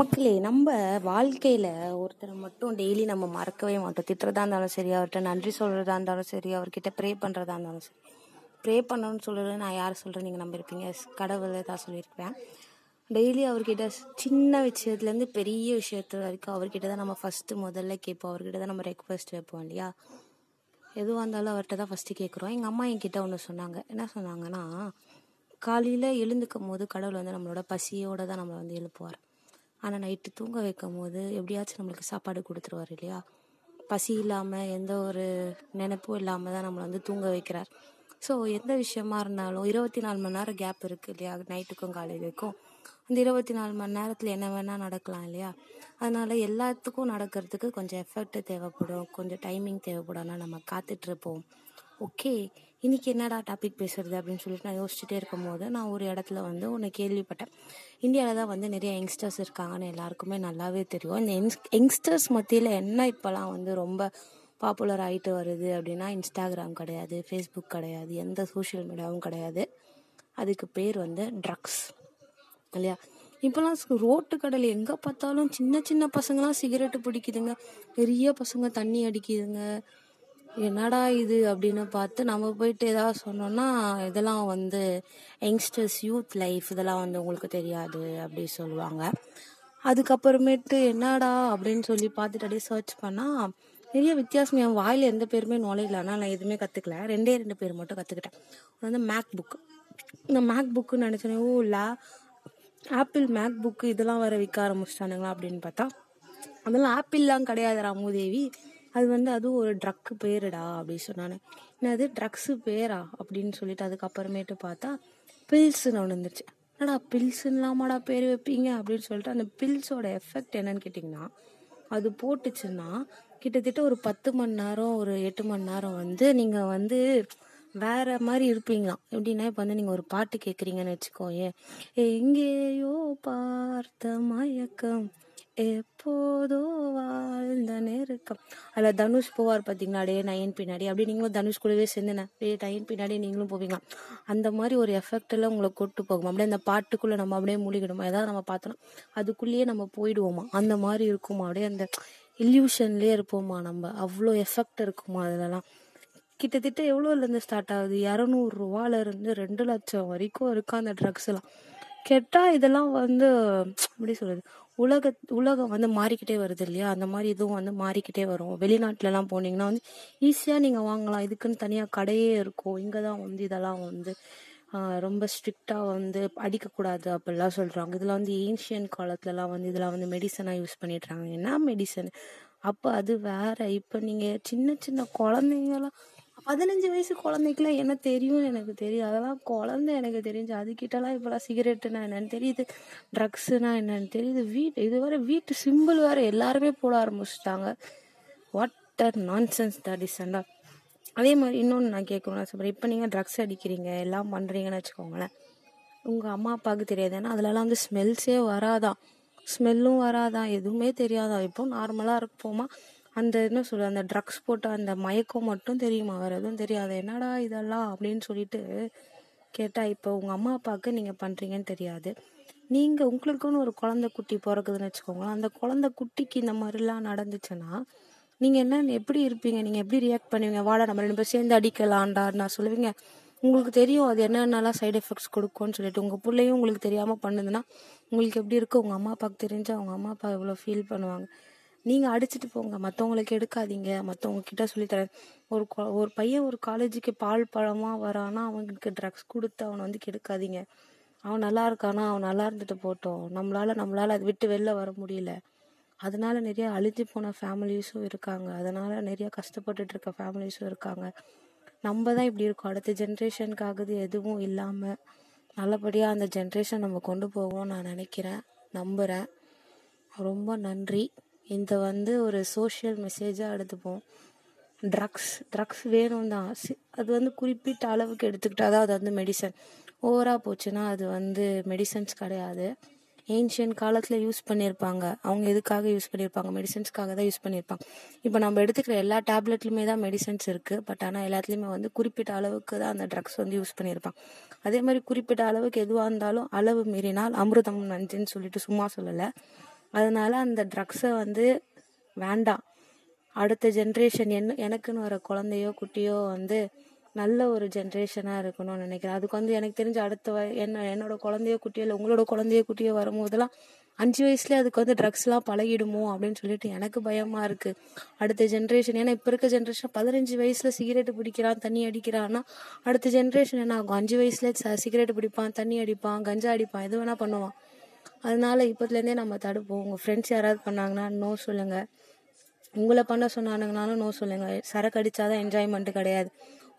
மக்களே நம்ம வாழ்க்கையில் ஒருத்தரை மட்டும் டெய்லி நம்ம மறக்கவே மாட்டோம். திட்டுறதா இருந்தாலும் சரி அவர்கிட்ட நன்றி சொல்கிறதா இருந்தாலும் சரி அவர்கிட்ட ப்ரே பண்ணுறதா இருந்தாலும் சரி. ப்ரே பண்ணணும்னு சொல்கிறது நான் யார் சொல்கிறேன் நீங்கள் நம்பியிருப்பீங்க? கடவுளை தான் சொல்லியிருப்பேன். டெய்லி அவர்கிட்ட சின்ன விஷயத்துலேருந்து பெரிய விஷயத்து வரைக்கும் அவர்கிட்ட தான் நம்ம ஃபஸ்ட்டு முதல்ல கேட்போம். அவர்கிட்ட தான் நம்ம ரெக்வஸ்ட் வைப்போம் இல்லையா? எதுவாக இருந்தாலும் அவர்கிட்ட தான் ஃபஸ்ட்டு கேட்குறோம். எங்கள் அம்மா என்கிட்ட ஒன்று சொன்னாங்க. என்ன சொன்னாங்கன்னா காலையில் எழுந்துக்கும் போது கடவுள் வந்து நம்மளோட பசியோடு தான் நம்மளை வந்து எழுப்புவார். ஆனால் நைட்டு தூங்க வைக்கும் போது எப்படியாச்சும் நம்மளுக்கு சாப்பாடு கொடுத்துருவார் இல்லையா? பசி இல்லாமல் எந்த ஒரு நினைப்பும் இல்லாமல் தான் நம்மளை வந்து தூங்க வைக்கிறார். ஸோ எந்த விஷயமா இருந்தாலும் இருபத்தி நாலு மணி நேரம் கேப் இருக்குது இல்லையா? நைட்டுக்கும் காலையிலுக்கும். அந்த இருபத்தி நாலு மணி நேரத்தில் என்ன வேணால் நடக்கலாம் இல்லையா? அதனால் எல்லாத்துக்கும் நடக்கிறதுக்கு கொஞ்சம் எஃபர்ட் தேவைப்படும். கொஞ்சம் டைமிங் தேவைப்படும். ஆனால் நம்ம காத்துட்ருப்போம் ஓகே இன்னைக்கு என்னடா டாபிக் பேசுறது அப்படின்னு சொல்லிட்டு நான் யோசிச்சுட்டே இருக்கும் போது நான் ஒரு இடத்துல வந்து ஒன்று கேள்விப்பட்டேன். இந்தியாவில் தான் வந்து நிறைய யங்ஸ்டர்ஸ் இருக்காங்கன்னு எல்லாருக்குமே நல்லாவே தெரியும். இந்த யங்ஸ் யங்ஸ்டர்ஸ் மத்தியில் என்ன இப்போலாம் வந்து ரொம்ப பாப்புலர் ஆகிட்டு வருது அப்படின்னா இன்ஸ்டாகிராம் கிடையாது ஃபேஸ்புக் கிடையாது எந்த சோஷியல் மீடியாவும் கிடையாது. அதுக்கு பேர் வந்து ட்ரக்ஸ் இல்லையா? இப்போலாம் ரோட்டு கடையில் எங்கே பார்த்தாலும் சின்ன சின்ன பசங்களாம் சிகரெட்டு பிடிக்குதுங்க. பெரிய பசங்க தண்ணி அடிக்குதுங்க. என்னடா இது அப்படின்னு பார்த்து நம்ம போயிட்டு ஏதாவது சொன்னோம்னா இதெல்லாம் வந்து யங்ஸ்டர்ஸ் யூத் லைஃப் இதெல்லாம் வந்து உங்களுக்கு தெரியாது அப்படி சொல்லுவாங்க. அதுக்கப்புறமேட்டு என்னடா அப்படின்னு சொல்லி பார்த்துட்டு அப்படியே சர்ச் பண்ணால் நிறைய வித்தியாசம். என் வாயில் எந்த பேருமே நுழையில. ஆனால் நான் எதுவுமே கற்றுக்கல ரெண்டே ரெண்டு பேர் மட்டும் கற்றுக்கிட்டேன் வந்து மேக் புக் இந்த மேக் புக்குன்னு நினச்சேனே ஓ லே ஆப்பிள் மேக் புக்கு இதெல்லாம் வர விற்க ஆரம்பிச்சிட்டானுங்களா அப்படின்னு பார்த்தா அதெல்லாம் ஆப்பிள்லாம் கிடையாது ராமுதேவி அது வந்து அதுவும் ஒரு ட்ரக்கு பேருடா அப்படின்னு சொன்னானே. என்னது ட்ரக்ஸு பேரா அப்படின்னு சொல்லிட்டு அதுக்கப்புறமேட்டு பார்த்தா பில்ஸுன்னு ஒன்று வந்துருச்சு என்னடா பில்ஸுன்னலாமாடா பேர் வைப்பீங்க அப்படின்னு சொல்லிட்டு அந்த பில்ஸோட எஃபெக்ட் என்னன்னு கேட்டிங்கன்னா அது போட்டுச்சுன்னா கிட்டத்தட்ட ஒரு பத்து மணி நேரம் ஒரு எட்டு மணி நேரம் வந்து நீங்கள் வந்து வேற மாதிரி இருப்பீங்களாம். எப்படின்னா இப்போ வந்து நீங்கள் ஒரு பாட்டு கேட்குறீங்கன்னு வச்சுக்கோயே எங்கேயோ பார்த்த மயக்கம். எப்போதோ வாழ்ந்த நெருக்கம். அதில் தனுஷ் போவார் பார்த்தீங்களா அப்படியே நயன் பின்னாடி? அப்படியே நீங்களும் தனுஷ் கூடவே சேர்ந்துனேன் அப்படியே நயன் பின்னாடி? நீங்களும் போவீங்க. அந்த மாதிரி ஒரு எஃபெக்டில் உங்களை கொட்டு போகும். அப்படியே அந்த பாட்டுக்குள்ளே நம்ம அப்படியே மூழ்கிடுமா ஏதாவது நம்ம பார்த்தோன்னா அதுக்குள்ளேயே நம்ம போயிடுவோமா? அந்த மாதிரி இருக்குமா? அப்படியே அந்த இல்யூஷன்லேயே இருப்போமா நம்ம? அவ்வளோ எஃபெக்ட் இருக்குமா அதிலலாம்? கிட்டத்தட்ட எவ்வளோலேருந்து ஸ்டார்ட் ஆகுது? இரநூறுவாலேருந்து ரெண்டு லட்சம் வரைக்கும் இருக்கா அந்த ட்ரக்ஸ் எல்லாம் கேட்டால் இதெல்லாம் வந்து எப்படி சொல்கிறது உலக உலகம் வந்து மாறிக்கிட்டே வருது இல்லையா? அந்த மாதிரி இதுவும் வந்து மாறிக்கிட்டே வரும். வெளிநாட்டிலலாம் போனீங்கன்னா வந்து ஈஸியாக நீங்கள் வாங்கலாம். இதுக்குன்னு தனியாக கடையே இருக்கும். இங்கே தான் வந்து இதெல்லாம் வந்து ரொம்ப ஸ்ட்ரிக்டாக வந்து அடிக்கக்கூடாது அப்படிலாம் சொல்கிறாங்க இதில் வந்து ஏன்ஷியன் காலத்துலலாம் வந்து இதெல்லாம் வந்து மெடிசனாக யூஸ் பண்ணிடுறாங்க. என்ன மெடிசன் அப்போ அது வேற. இப்போ நீங்கள் சின்ன சின்ன குழந்தைங்களாம் பதினஞ்சு வயசு குழந்தைக்குலாம் என்ன தெரியும்னு எனக்கு தெரியும். அதெல்லாம் குழந்தை எனக்கு தெரிஞ்சு அதுக்கிட்டலாம் இப்போலாம் சிகரெட்டுனா என்னன்னு தெரியுது. ட்ரக்ஸுனா என்னன்னு தெரியுது. வீட்டு இது வேற வீட்டு சிம்பிள் வேற எல்லாருமே போட ஆரம்பிச்சிட்டாங்க. What are nonsense that is அண்டா அதே மாதிரி இன்னொன்று நான் கேட்கணும்னு சொல்கிறேன் இப்போ நீங்கள் ட்ரக்ஸ் அடிக்கிறீங்க எல்லாம் பண்ணுறீங்கன்னு வச்சுக்கோங்களேன். உங்கள் அம்மா அப்பாவுக்கு தெரியாது. ஏன்னா அதுலலாம் வந்து ஸ்மெல்ஸே வராதான் ஸ்மெல்லும் வராதான் எதுவுமே தெரியாதான் இப்போ நார்மலாக இருப்போமா? அந்த என்ன சொல்ற அந்த ட்ரக்ஸ் போட்ட அந்த மயக்கம் மட்டும் தெரியுமா? வேறு எதுவும் தெரியாது. என்னடா இதெல்லாம் அப்படின்னு சொல்லிட்டு கேட்டால் இப்போ உங்கள் அம்மா அப்பாவுக்கு நீங்கள் பண்ணுறீங்கன்னு தெரியாது. நீங்கள் உங்களுக்குன்னு ஒரு குழந்தை குட்டி பிறக்குதுன்னு வச்சுக்கோங்களேன். அந்த குழந்தை குட்டிக்கு இந்த மாதிரிலாம் நடந்துச்சுன்னா நீங்கள் என்ன எப்படி இருப்பீங்க? நீங்கள் எப்படி ரியாக்ட் பண்ணுவீங்க? வாடா நம்ம ரெண்டு பேரும் சேர்ந்து அடிக்கலாம்டா நான் சொல்லுவீங்க. உங்களுக்கு தெரியும் அது என்னென்னலாம் சைடு எஃபெக்ட்ஸ் கொடுக்கும்னு சொல்லிட்டு. உங்கள் பிள்ளையும் உங்களுக்கு தெரியாமல் பண்ணுதுன்னா உங்களுக்கு எப்படி இருக்குது உங்கள் அம்மா அப்பாவுக்கு தெரிஞ்சு அவங்க அம்மா அப்பா எவ்வளோ ஃபீல் பண்ணுவாங்க? நீங்கள் அடிச்சுட்டு போங்க. மற்றவங்களுக்கு எடுக்காதீங்க. மற்றவங்க கிட்ட சொல்லித்தரேன் ஒரு ஒரு பையன் ஒரு காலேஜுக்கு பால் பழமாக வரானா அவனுக்கு ட்ரக்ஸ் கொடுத்து அவனை வந்து கெடுக்காதீங்க. அவன் நல்லா இருக்கானா? அவன் நல்லா இருந்துட்டு போட்டோம் நம்மளால் நம்மளால் அதை விட்டு வெளில வர முடியல. அதனால நிறைய அழிஞ்சு போன ஃபேமிலிஸும் இருக்காங்க. அதனால நிறைய கஷ்டப்பட்டுட்டு இருக்க ஃபேமிலிஸும் இருக்காங்க. நம்ம தான் இப்படி இருக்கோம். அடுத்த ஜென்ரேஷனுக்காகுது எதுவும் இல்லாமல் நல்லபடியாக அந்த ஜென்ரேஷன் நம்ம கொண்டு போவோம் நான் நினைக்கிறேன். நம்புகிறேன் ரொம்ப நன்றி. இந்த வந்து ஒரு சோஷியல் மெசேஜாக எடுத்துப்போம். ட்ரக்ஸ் ட்ரக்ஸ் வேணும் தான் அது வந்து குறிப்பிட்ட அளவுக்கு எடுத்துக்கிட்டால் தான் அது வந்து மெடிசன் ஓவராக போச்சுன்னா அது வந்து மெடிசன்ஸ் கிடையாது. ஏன்ஷியன் காலத்தில் யூஸ் பண்ணியிருப்பாங்க அவங்க எதுக்காக யூஸ் பண்ணியிருப்பாங்க மெடிசன்ஸ்க்காக தான் யூஸ் பண்ணியிருப்பாங்க இப்போ நம்ம எடுத்துக்கிற எல்லா டேப்லெட்லையுமே தான் மெடிசன்ஸ் இருக்குது பட் ஆனால் எல்லாத்துலேயுமே வந்து குறிப்பிட்ட அளவுக்கு தான் அந்த ட்ரக்ஸ் வந்து யூஸ் பண்ணியிருப்பாங்க அதே மாதிரி குறிப்பிட்ட அளவுக்கு எதுவாக இருந்தாலும் அளவு மீறினால் அமிர்தம் நஞ்சுன்னு சொல்லிட்டு சும்மா சொல்லலை. அதனால அந்த ட்ரக்ஸை வந்து வேண்டாம். அடுத்த ஜென்ரேஷன் என்ன எனக்குன்னு வர குழந்தையோ குட்டியோ வந்து நல்ல ஒரு ஜென்ரேஷனாக இருக்கணும்னு நினைக்கிறேன். அதுக்கு வந்து எனக்கு தெரிஞ்ச அடுத்த வ- என்ன என்னோட குழந்தையோ குட்டியோ இல்லை உங்களோட குழந்தையோ குட்டியோ வரும்போதெல்லாம் அஞ்சு வயசுலேயே அதுக்கு வந்து ட்ரக்ஸ்லாம் பழகிடுமோ அப்படின்னு சொல்லிட்டு எனக்கு பயமாக இருக்குது அடுத்த ஜென்ரேஷன் ஏன்னா இப்போ இருக்க ஜென்ரேஷன் பதினஞ்சு வயசில் சிகரெட் பிடிக்கிறான் தண்ணி அடிக்கிறான்னா அடுத்த ஜென்ரேஷன் என்ன ஆகும்? அஞ்சு வயசுல சிகரெட் பிடிப்பான் தண்ணி அடிப்பான் கஞ்சா அடிப்பான் எது வேணால் பண்ணுவான். அதனால இப்போத்துலேருந்தே நம்ம தடுப்போம். உங்கள் ஃப்ரெண்ட்ஸ் யாராவது பண்ணாங்கன்னா நோ சொல்லுங்கள் உங்களை பண்ண சொன்னானுங்கனாலும் நோ சொல்லுங்கள் சரக்கு அடிச்சாதான் என்ஜாய்மெண்ட்டு கிடையாது.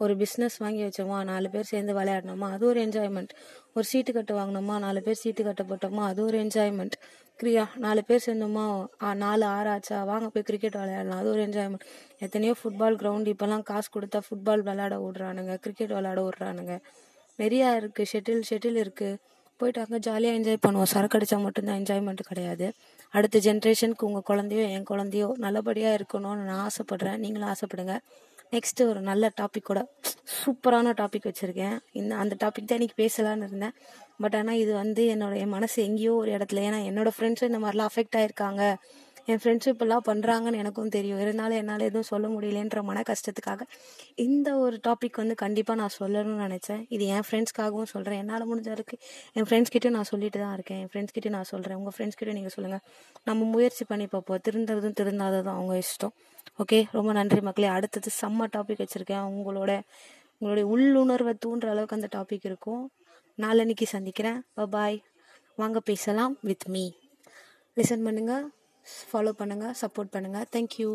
ஒரு பிஸ்னஸ் வாங்கி வச்சோமா நாலு பேர் சேர்ந்து விளையாடணுமா அது ஒரு என்ஜாய்மெண்ட் ஒரு சீட்டு கட்டு வாங்கினோமா நாலு பேர் சீட்டு கட்ட போட்டோமா அது ஒரு என்ஜாய்மெண்ட் கிரியா நாலு பேர் சேர்ந்தோமா நாலு ஆறு ஆச்சா வாங்க போய் கிரிக்கெட் விளையாடலாம் அது ஒரு என்ஜாய்மெண்ட் எத்தனையோ ஃபுட்பால் கிரவுண்ட் இப்போல்லாம் காசு கொடுத்தா ஃபுட்பால் விளையாட விடுறானுங்க கிரிக்கெட் விளையாட விடுறானுங்க. நிறையா இருக்குது ஷெட்டில் ஷெட்டில் இருக்குது போயிட்டு அங்கே ஜாலியாக என்ஜாய் பண்ணுவோம். சரக்கு அடித்தா மட்டும்தான் என்ஜாய்மெண்ட் கிடையாது. அடுத்த ஜென்ரேஷனுக்கு உங்கள் குழந்தையோ என் குழந்தையோ நல்லபடியாக இருக்கணும்னு நான் ஆசைப்பட்றேன். நீங்களும் ஆசைப்படுங்க. நெக்ஸ்ட்டு ஒரு நல்ல டாப்பிக்கோட சூப்பரான டாபிக் வச்சுருக்கேன். இந்த அந்த டாபிக் தான் இன்னைக்கு பேசலான்னு இருந்தேன். பட் ஆனால் இது வந்து என்னோட என் மனசு எங்கேயோ ஒரு இடத்துல ஏன்னா என்னோடய ஃப்ரெண்ட்ஸும் இந்த மாதிரிலாம் அஃபெக்ட் ஆகிருக்காங்க என் ஃப்ரெண்ட்ஸும் இப்படிலாம் பண்ணுறாங்கன்னு எனக்கும் தெரியும். இருந்தாலும் என்னால் எதுவும் சொல்ல முடியலன்ற மன கஷ்டத்துக்காக இந்த ஒரு டாபிக் வந்து கண்டிப்பாக நான் சொல்லணும்னு நினச்சேன். இது என் ஃப்ரெண்ட்ஸ்க்காகவும் சொல்கிறேன் என்னால் முடிஞ்ச வரைக்கும் என் ஃப்ரெண்ட்ஸ் கிட்டயும் நான் சொல்லிட்டு தான் இருக்கேன். என் ஃப்ரெண்ட்ஸ்கிட்டயும் நான் சொல்கிறேன் உங்கள் ஃப்ரெண்ட்ஸ் கிட்ட நீங்கள் சொல்லுங்கள் நம்ம முயற்சி பண்ணி பார்ப்போம். திருந்ததும் திருந்தாததும் அவங்க இஷ்டம். ஓகே ரொம்ப நன்றி மக்களே. அடுத்தது செம்ம டாபிக் வச்சுருக்கேன். உங்களோட உங்களுடைய உள்ளுணர்வை தூண்டுற அளவுக்கு அந்த டாபிக் இருக்கும். நாளன்னைக்கு சந்திக்கிறேன். பாய் வாங்க பேசலாம் வித் மீ லிசன் பண்ணுங்கள் ஃபாலோ பண்ணுங்கள் சப்போர்ட் பண்ணுங்கள் தேங்க்யூ